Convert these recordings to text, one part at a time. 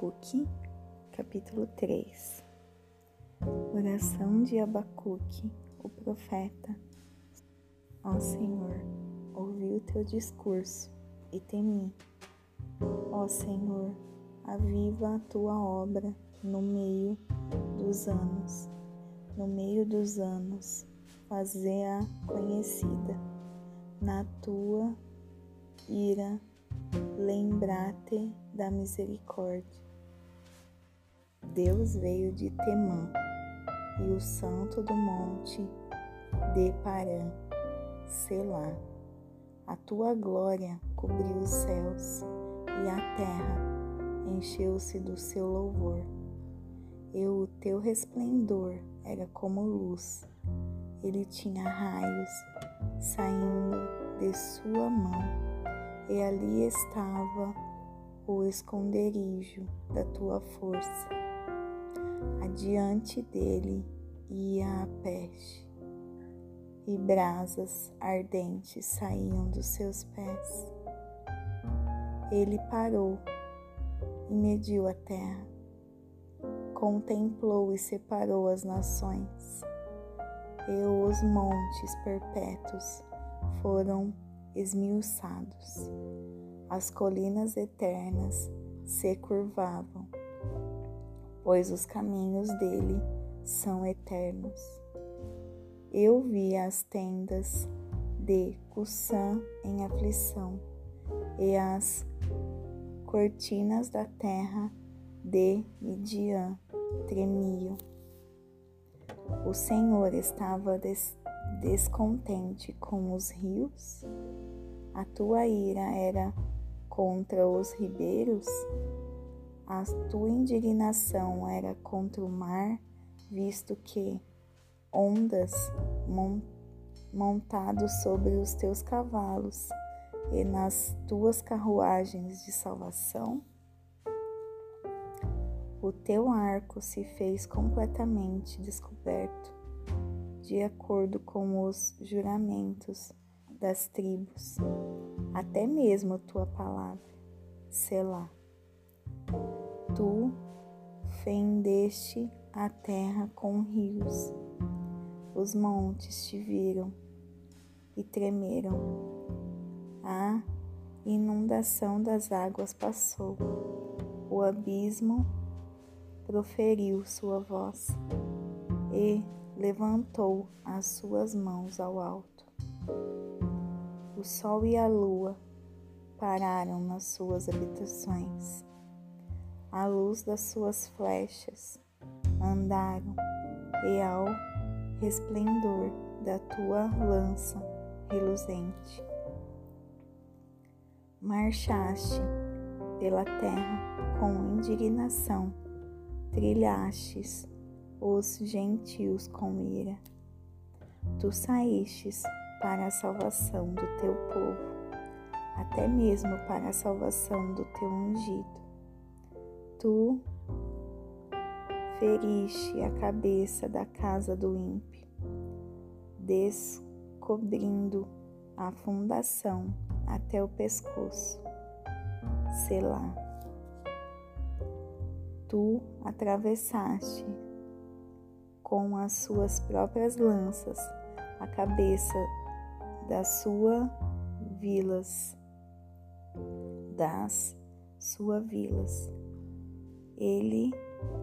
Abacuque, capítulo 3 Oração de Abacuque, o profeta. Ó Senhor, ouvi o teu discurso e temi. Ó Senhor, aviva a tua obra no meio dos anos, no meio dos anos, fazer-a conhecida. Na tua ira, lembrar-te da misericórdia. Deus veio de Temã e o santo do monte de Parã, Selá. A tua glória cobriu os céus e a terra encheu-se do seu louvor. E o teu resplendor era como luz. Ele tinha raios saindo de sua mão, e ali estava o esconderijo da tua força. Adiante dele ia a peste, e brasas ardentes saíam dos seus pés. Ele parou e mediu a terra, contemplou e separou as nações, e os montes perpétuos foram esmiuçados. As colinas eternas se curvavam, pois os caminhos dele são eternos. Eu vi as tendas de Cussã em aflição e as cortinas da terra de Midian tremiam. O Senhor estava des descontente com os rios? A tua ira era contra os ribeiros? A tua indignação era contra o mar, visto que ondas montados sobre os teus cavalos e nas tuas carruagens de salvação? O teu arco se fez completamente descoberto, de acordo com os juramentos das tribos, até mesmo tua palavra, Selá. Tu fendeste a terra com rios, os montes te viram e tremeram. A inundação das águas passou, o abismo proferiu sua voz e levantou as suas mãos ao alto. O sol e a lua pararam nas suas habitações. A luz das suas flechas andaram e ao resplendor da tua lança reluzente. Marchaste pela terra com indignação, trilhastes os gentios com ira. Tu saístes para a salvação do teu povo, até mesmo para a salvação do teu ungido. Tu feriste a cabeça da casa do ímpio, descobrindo a fundação até o pescoço. Selá. Tu atravessaste com as suas próprias lanças a cabeça das suas vilas, das suas vilas. Ele,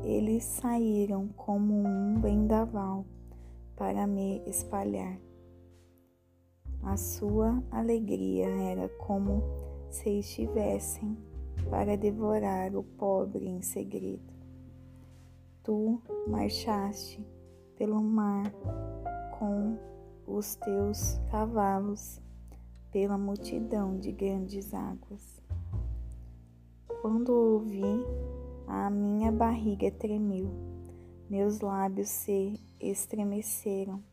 eles saíram como um vendaval para me espalhar. A sua alegria era como se estivessem para devorar o pobre em segredo. Tu marchaste pelo mar com os teus cavalos, pela multidão de grandes águas. Quando ouvi, a minha barriga tremeu, meus lábios se estremeceram,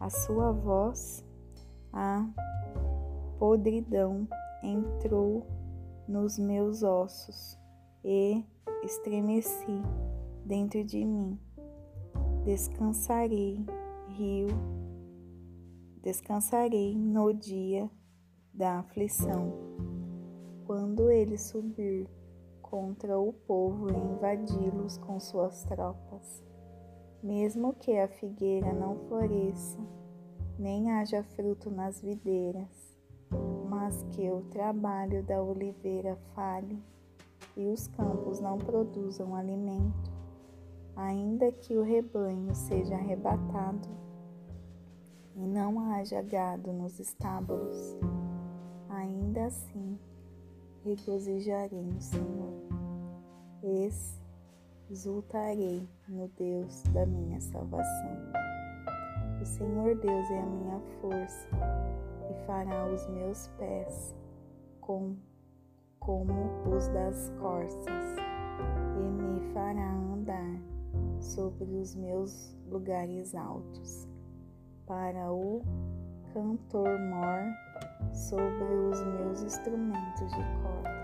a sua voz, a podridão entrou nos meus ossos e estremeci dentro de mim. Descansarei, rio, descansarei no dia da aflição, quando ele subir contra o povo e invadi-los com suas tropas. Mesmo que a figueira não floresça, nem haja fruto nas videiras, mas que o trabalho da oliveira falhe e os campos não produzam alimento, ainda que o rebanho seja arrebatado e não haja gado nos estábulos, ainda assim regozijarei no Senhor. Exultarei no Deus da minha salvação. O Senhor Deus é a minha força e fará os meus pés com, como os das corças e me fará andar sobre os meus lugares altos. Para o cantor mor sobre os meus instrumentos de corda.